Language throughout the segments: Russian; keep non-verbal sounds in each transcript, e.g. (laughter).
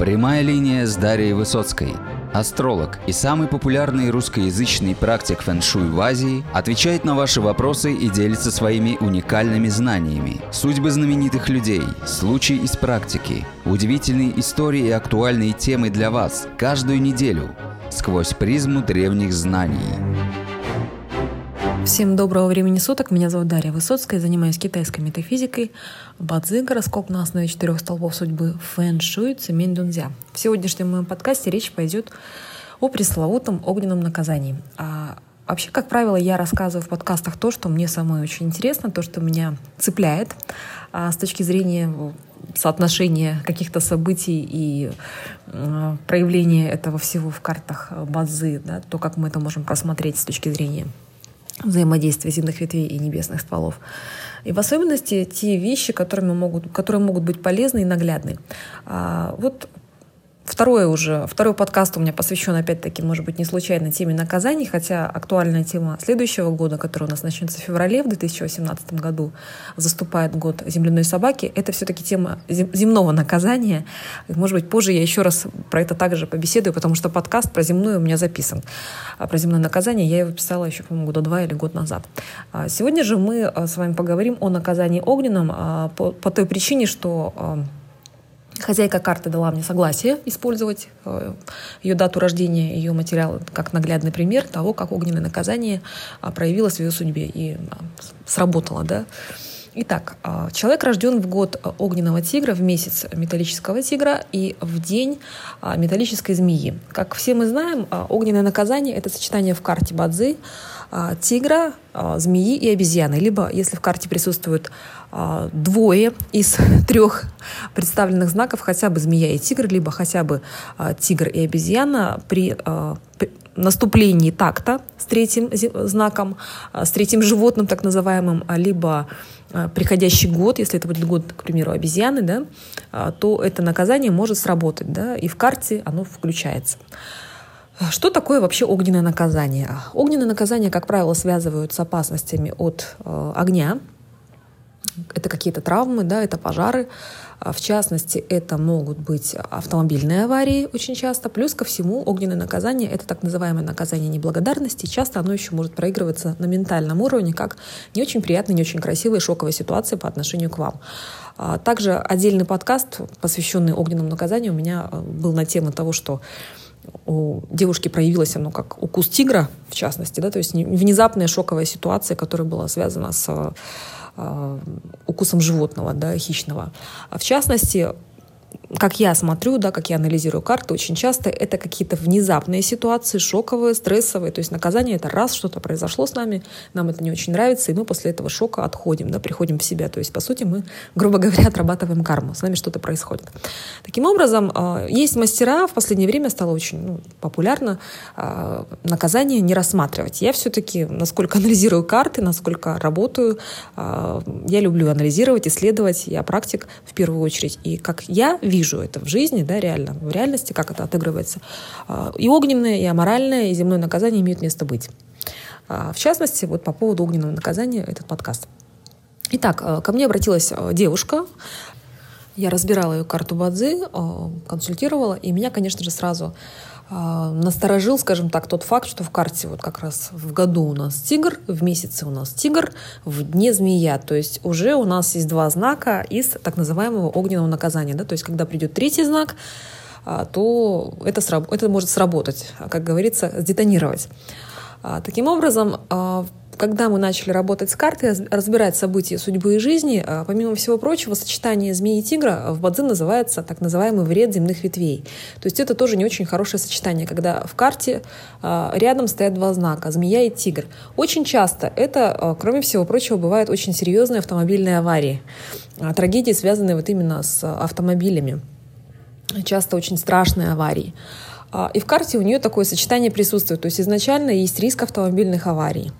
Прямая линия с Дарьей Высоцкой. Астролог и самый популярный русскоязычный практик фэн-шуй в Азии отвечает на ваши вопросы и делится своими уникальными знаниями. Судьбы знаменитых людей, случаи из практики, удивительные истории и актуальные темы для вас каждую неделю сквозь призму древних знаний. Всем доброго времени суток. Меня зовут Дарья Высоцкая. Занимаюсь китайской метафизикой. Бадзи, гороскоп на основе четырех столбов судьбы, фэн шуй, цемень дунзя. В сегодняшнем моем подкасте речь пойдет о пресловутом огненном наказании. А Вообще, как правило, я рассказываю в подкастах то, что мне самой очень интересно, то, что меня цепляет а с точки зрения соотношения каких-то событий и э, проявления этого всего в картах базы, да, то, как мы это можем просмотреть с точки зрения взаимодействия земных ветвей и небесных стволов. И в особенности те вещи, которыми могут, которые могут быть полезны и наглядны. А, вот Второе уже, второй подкаст у меня посвящен, опять-таки, может быть, не случайно теме наказаний, хотя актуальная тема следующего года, который у нас начнется в феврале в 2018 году, заступает год земляной собаки, это все-таки тема земного наказания. Может быть, позже я еще раз про это также побеседую, потому что подкаст про земное у меня записан. А про земное наказание я его писала еще, по-моему, года два или год назад. А сегодня же мы а, с вами поговорим о наказании огненном по, по той причине, что Хозяйка карты дала мне согласие использовать э, ее дату рождения, ее материал как наглядный пример того, как огненное наказание а, проявилось в ее судьбе и а, сработало. Да? Итак, а, человек рожден в год огненного тигра, в месяц металлического тигра и в день металлической змеи. Как все мы знаем, огненное наказание — это сочетание в карте Бадзи тигра, змеи и обезьяны. Либо, если в карте присутствует а, двое из (laughs) трех представленных знаков, хотя бы змея и тигр, либо хотя бы а, тигр и обезьяна при а, наступлении такта с третьим знаком, с третьим животным, так называемым, либо приходящий год, если это будет год, к примеру, обезьяны, да, то это наказание может сработать, да, и в карте оно включается. Что такое вообще огненное наказание? Огненное наказание, как правило, связывают с опасностями от огня, это какие-то травмы, да, это пожары. А, в частности, это могут быть автомобильные аварии очень часто. Плюс ко всему, огненное наказание — это так называемое наказание неблагодарности. Часто оно еще может проигрываться на ментальном уровне, как не очень приятная, не очень красивая шоковая ситуация по отношению к вам. А, также отдельный подкаст, посвященный огненному наказанию, у меня а, был на тему того, что у девушки проявилось оно как укус тигра, в частности, да, то есть внезапная шоковая ситуация, которая была связана с Э, укусом животного, да, хищного. А в частности, как я смотрю, да, как я анализирую карты, очень часто это какие-то внезапные ситуации, шоковые, стрессовые. То есть наказание — это раз что-то произошло с нами, нам это не очень нравится, и мы после этого шока отходим, да, приходим в себя. То есть, по сути, мы, грубо говоря, отрабатываем карму, с нами что-то происходит. Таким образом, а, есть мастера, в последнее время стало очень ну, популярно а, наказание не рассматривать. Я все-таки, насколько анализирую карты, насколько работаю, а, я люблю анализировать, исследовать, я практик в первую очередь. И как я вижу это в жизни, да, реально, в реальности, как это отыгрывается. А, и огненное, и аморальное, и земное наказание имеют место быть. А, в частности, вот по поводу огненного наказания этот подкаст. Итак, а, ко мне обратилась девушка, я разбирала ее карту Бадзи, консультировала, и меня, конечно же, сразу насторожил, скажем так, тот факт, что в карте вот как раз в году у нас тигр, в месяце у нас тигр, в дне змея. То есть уже у нас есть два знака из так называемого огненного наказания. Да? То есть когда придет третий знак, а, то это, это может сработать, как говорится, сдетонировать. А, таким образом, когда мы начали работать с картой, разбирать события судьбы и жизни, а, помимо всего прочего, сочетание змеи и тигра в бадзи называется так называемый вред земных ветвей. То есть это тоже не очень хорошее сочетание, когда в карте а, рядом стоят два знака – змея и тигр. Очень часто это, а, кроме всего прочего, бывают очень серьезные автомобильные аварии, трагедии, связанные вот именно с автомобилями. Часто очень страшные аварии. И в карте у нее такое сочетание присутствует. То есть изначально есть риск автомобильных аварий.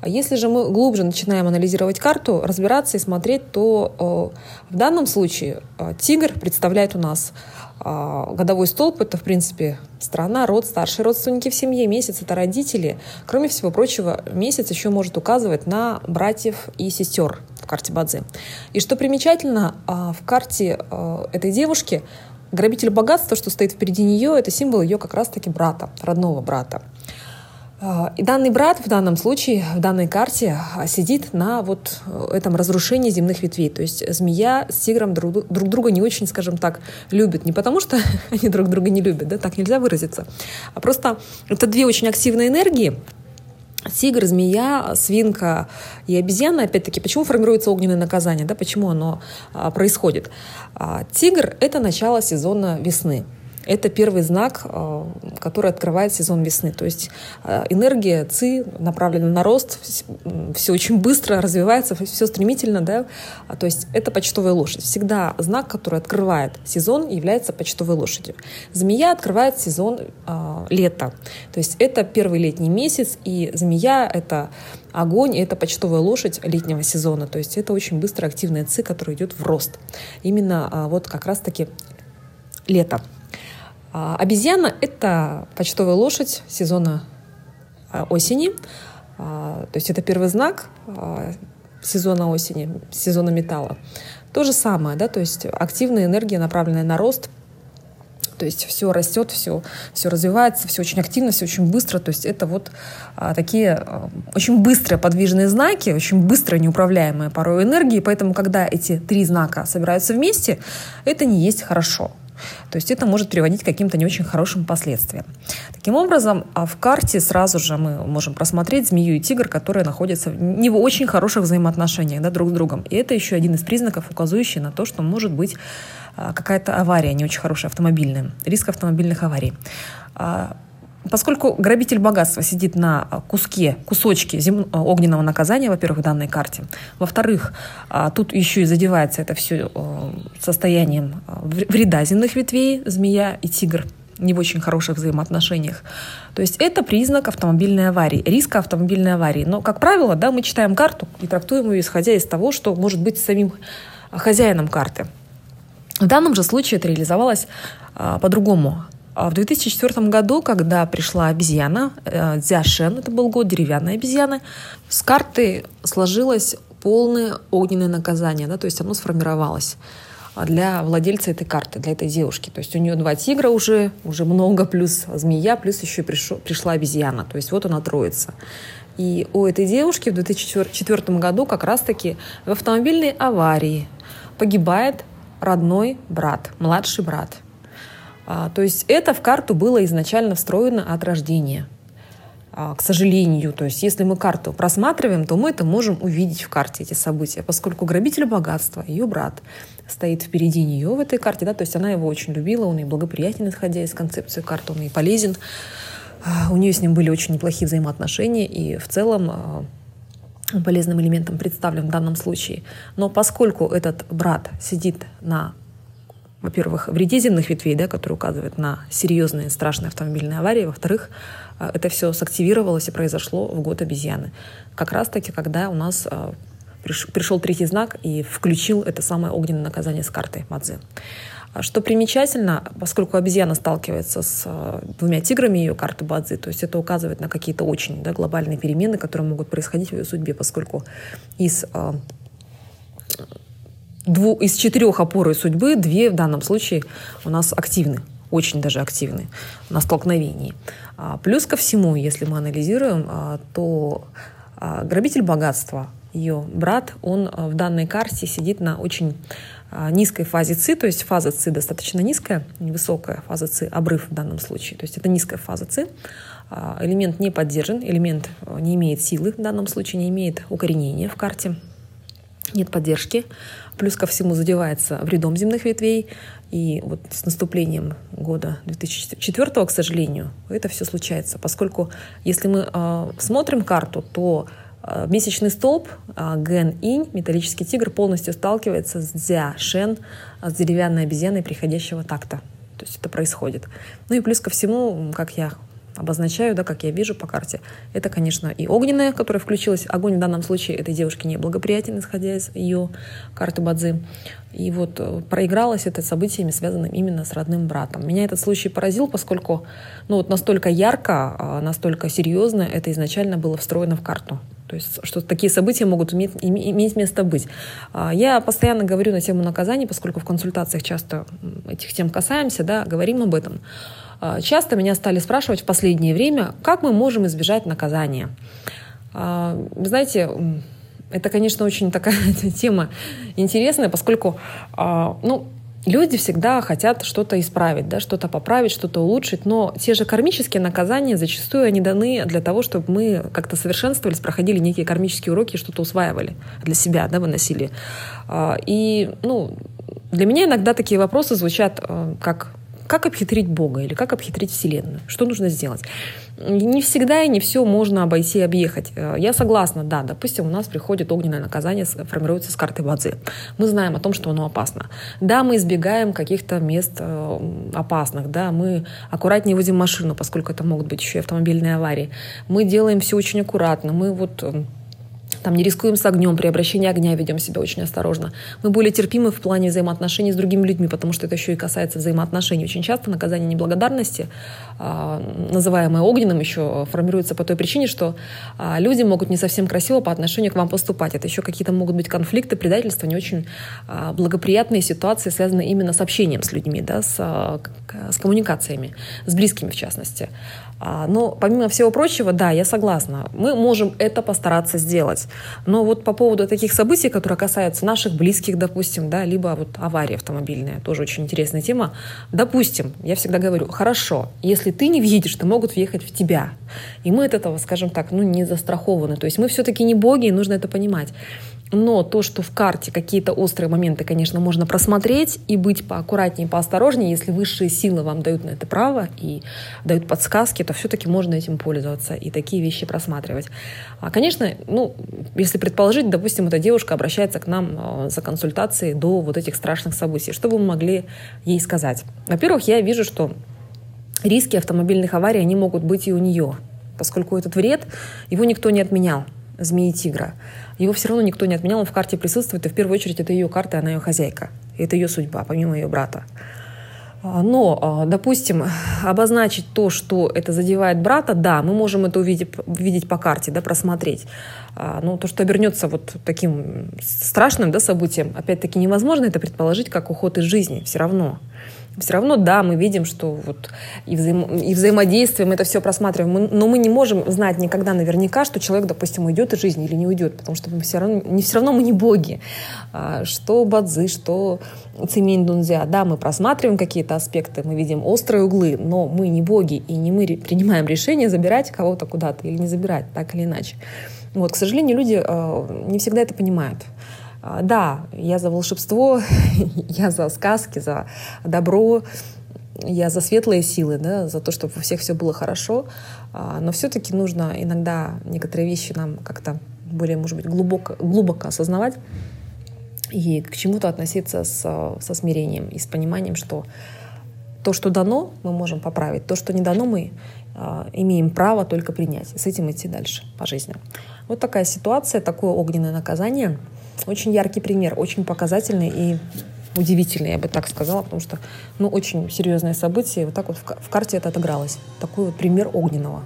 А если же мы глубже начинаем анализировать карту, разбираться и смотреть, то э, в данном случае э, тигр представляет у нас э, годовой столб. Это, в принципе, страна, род, старшие родственники в семье. Месяц — это родители. Кроме всего прочего, месяц еще может указывать на братьев и сестер в карте Бадзи. И что примечательно, в карте этой девушки грабитель богатства, что стоит впереди нее, это символ ее как раз-таки брата, родного брата. А, и данный брат в данном случае, в данной карте, а, сидит на вот э, этом разрушении земных ветвей. То есть змея с тигром друг, друг друга не очень, скажем так, любят. Не потому, что (laughs) они друг друга не любят, да, так нельзя выразиться, а просто это две очень активные энергии, Тигр, змея, свинка и обезьяна, опять-таки, почему формируется огненное наказание, да, почему оно а, происходит? А, тигр – это начало сезона весны это первый знак, э, который открывает сезон весны. То есть э, энергия ЦИ направлена на рост, все очень быстро развивается, все стремительно, да. А, то есть это почтовая лошадь. Всегда знак, который открывает сезон, является почтовой лошадью. Змея открывает сезон э, лета. То есть это первый летний месяц, и змея — это огонь, это почтовая лошадь летнего сезона. То есть это очень быстрая активная ЦИ, которая идет в рост. Именно а, вот как раз-таки лето. А, обезьяна — это почтовая лошадь сезона а, осени. А, то есть это первый знак сезона осени, сезона металла. То же самое, да, то есть активная энергия, направленная на рост, то есть все растет, все, все развивается, все очень активно, все очень быстро. То есть это вот а, такие а, очень быстрые подвижные знаки, очень быстрые неуправляемые порой энергии. Поэтому, когда эти три знака собираются вместе, это не есть хорошо. То есть это может приводить к каким-то не очень хорошим последствиям. Таким образом, а в карте сразу же мы можем просмотреть змею и тигр, которые находятся не в очень хороших взаимоотношениях да, друг с другом. И это еще один из признаков, указывающий на то, что может быть а, какая-то авария не очень хорошая автомобильная, риск автомобильных аварий. А, Поскольку грабитель богатства сидит на куске, кусочке зем... Огненного наказания, во-первых, в данной карте. Во-вторых, тут еще и задевается это все состоянием вреда земных ветвей, змея и тигр не в очень хороших взаимоотношениях. То есть это признак автомобильной аварии, риска автомобильной аварии. Но, как правило, да, мы читаем карту и трактуем ее, исходя из того, что может быть самим хозяином карты. В данном же случае это реализовалось а, по-другому. А в 2004 году, когда пришла обезьяна, э, Дзяшен, это был год деревянной обезьяны, с карты сложилось полное огненное наказание, да, то есть оно сформировалось для владельца этой карты, для этой девушки. То есть у нее два тигра уже, уже много, плюс змея, плюс еще пришел, пришла обезьяна. То есть вот она троица. И у этой девушки в 2004 году как раз-таки в автомобильной аварии погибает родной брат, младший брат – а, то есть это в карту было изначально встроено от рождения. А, к сожалению, то есть если мы карту просматриваем, то мы это можем увидеть в карте, эти события, поскольку грабитель богатства, ее брат, стоит впереди нее в этой карте, да, то есть она его очень любила, он ей благоприятен, исходя из концепции карты, он ей полезен. А, у нее с ним были очень неплохие взаимоотношения, и в целом полезным элементом представлен в данном случае. Но поскольку этот брат сидит на во-первых, вреде земных ветвей, да, который указывает на серьезные страшные автомобильные аварии. Во-вторых, э, это все сактивировалось и произошло в год обезьяны. Как раз-таки, когда у нас э, пришел третий знак и включил это самое огненное наказание с карты Мадзе. А что примечательно, поскольку обезьяна сталкивается с э, двумя тиграми ее карты Бадзи, то есть это указывает на какие-то очень да, глобальные перемены, которые могут происходить в ее судьбе, поскольку из дву, из четырех опор судьбы две в данном случае у нас активны, очень даже активны на столкновении. А, плюс ко всему, если мы анализируем, а, то а, грабитель богатства, ее брат, он в данной карте сидит на очень низкой фазе ЦИ, то есть фаза ЦИ достаточно низкая, невысокая фаза ЦИ, обрыв в данном случае, то есть это низкая фаза ЦИ, элемент не поддержан, элемент не имеет силы в данном случае, не имеет укоренения в карте, нет поддержки, плюс ко всему задевается вредом земных ветвей, и вот с наступлением года 2004, к сожалению, это все случается, поскольку если мы э, смотрим карту, то э, месячный столб э, Ген Инь, металлический тигр, полностью сталкивается с Дзя Шен, с деревянной обезьяной приходящего такта. То есть это происходит. Ну и плюс ко всему, как я обозначаю, да, как я вижу по карте. Это, конечно, и огненная, которая включилась. Огонь в данном случае этой девушке неблагоприятен, исходя из ее карты Бадзи. И вот э, проигралось это событиями, связанными именно с родным братом. Меня этот случай поразил, поскольку ну, вот настолько ярко, а, настолько серьезно это изначально было встроено в карту. То есть, что такие события могут иметь, иметь место быть. А, я постоянно говорю на тему наказаний, поскольку в консультациях часто этих тем касаемся, да, говорим об этом. А, часто меня стали спрашивать в последнее время, как мы можем избежать наказания. А, знаете, это, конечно, очень такая (laughs) тема интересная, поскольку, ну, люди всегда хотят что-то исправить, да, что-то поправить, что-то улучшить, но те же кармические наказания зачастую они даны для того, чтобы мы как-то совершенствовались, проходили некие кармические уроки, что-то усваивали для себя, да, выносили. А, и, ну, для меня иногда такие вопросы звучат э, как как обхитрить Бога или как обхитрить Вселенную? Что нужно сделать? Не всегда и не все можно обойти и объехать. Э, я согласна, да, допустим, у нас приходит огненное наказание, формируется с карты Бадзи. Мы знаем о том, что оно опасно. Да, мы избегаем каких-то мест э, опасных, да, мы аккуратнее водим машину, поскольку это могут быть еще и автомобильные аварии. Мы делаем все очень аккуратно, мы вот э, там не рискуем с огнем, при обращении огня ведем себя очень осторожно. Мы более терпимы в плане взаимоотношений с другими людьми, потому что это еще и касается взаимоотношений. Очень часто наказание неблагодарности, а, называемое огненным, еще формируется по той причине, что а, люди могут не совсем красиво по отношению к вам поступать. Это еще какие-то могут быть конфликты, предательства, не очень а, благоприятные ситуации, связанные именно с общением с людьми, да, с, с коммуникациями, с близкими в частности. А, но помимо всего прочего, да, я согласна, мы можем это постараться сделать. Но вот по поводу таких событий, которые касаются наших близких, допустим, да, либо вот авария автомобильная, тоже очень интересная тема. Допустим, я всегда говорю, хорошо, если ты не въедешь, то могут въехать в тебя. И мы от этого, скажем так, ну, не застрахованы. То есть мы все-таки не боги, и нужно это понимать. Но то, что в карте какие-то острые моменты, конечно, можно просмотреть и быть поаккуратнее, поосторожнее, если высшие силы вам дают на это право и дают подсказки, то все-таки можно этим пользоваться и такие вещи просматривать. А, конечно, ну, если предположить, допустим, эта девушка обращается к нам а, за консультацией до вот этих страшных событий, что мы могли ей сказать? Во-первых, я вижу, что риски автомобильных аварий, они могут быть и у нее, поскольку этот вред, его никто не отменял змеи тигра. Его все равно никто не отменял, он в карте присутствует, и в первую очередь это ее карта, она ее хозяйка. И это ее судьба, помимо ее брата. А, но, а, допустим, обозначить то, что это задевает брата, да, мы можем это увидеть, увидеть по карте, да, просмотреть. А, но то, что обернется вот таким страшным да, событием, опять-таки невозможно это предположить как уход из жизни, все равно все равно, да, мы видим, что вот и, взаим, и взаимодействием это все просматриваем, мы, но мы не можем знать никогда наверняка, что человек, допустим, уйдет из жизни или не уйдет, потому что мы все равно, не все равно мы не боги. А, что Бадзи, что Цимень Дунзя, да, мы просматриваем какие-то аспекты, мы видим острые углы, но мы не боги, и не мы принимаем решение забирать кого-то куда-то или не забирать, так или иначе. Вот, к сожалению, люди э, не всегда это понимают. А, да, я за волшебство, (laughs) я за сказки, за добро, я за светлые силы, да, за то, чтобы у всех все было хорошо. А, но все-таки нужно иногда некоторые вещи нам как-то более, может быть, глубоко, глубоко осознавать и к чему-то относиться с, со смирением и с пониманием, что то, что дано, мы можем поправить. То, что не дано, мы э, имеем право только принять. С этим идти дальше по жизни. Вот такая ситуация, такое огненное наказание — очень яркий пример, очень показательный и удивительный, я бы так сказала, потому что, ну, очень серьезное событие, вот так вот в, карте это отыгралось. Такой вот пример огненного.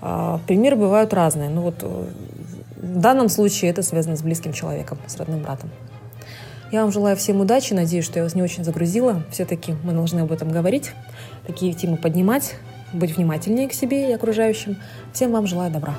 А, примеры бывают разные, но вот э, в данном случае это связано с близким человеком, с родным братом. Я вам желаю всем удачи, надеюсь, что я вас не очень загрузила. Все-таки мы должны об этом говорить, такие темы поднимать, быть внимательнее к себе и окружающим. Всем вам желаю добра.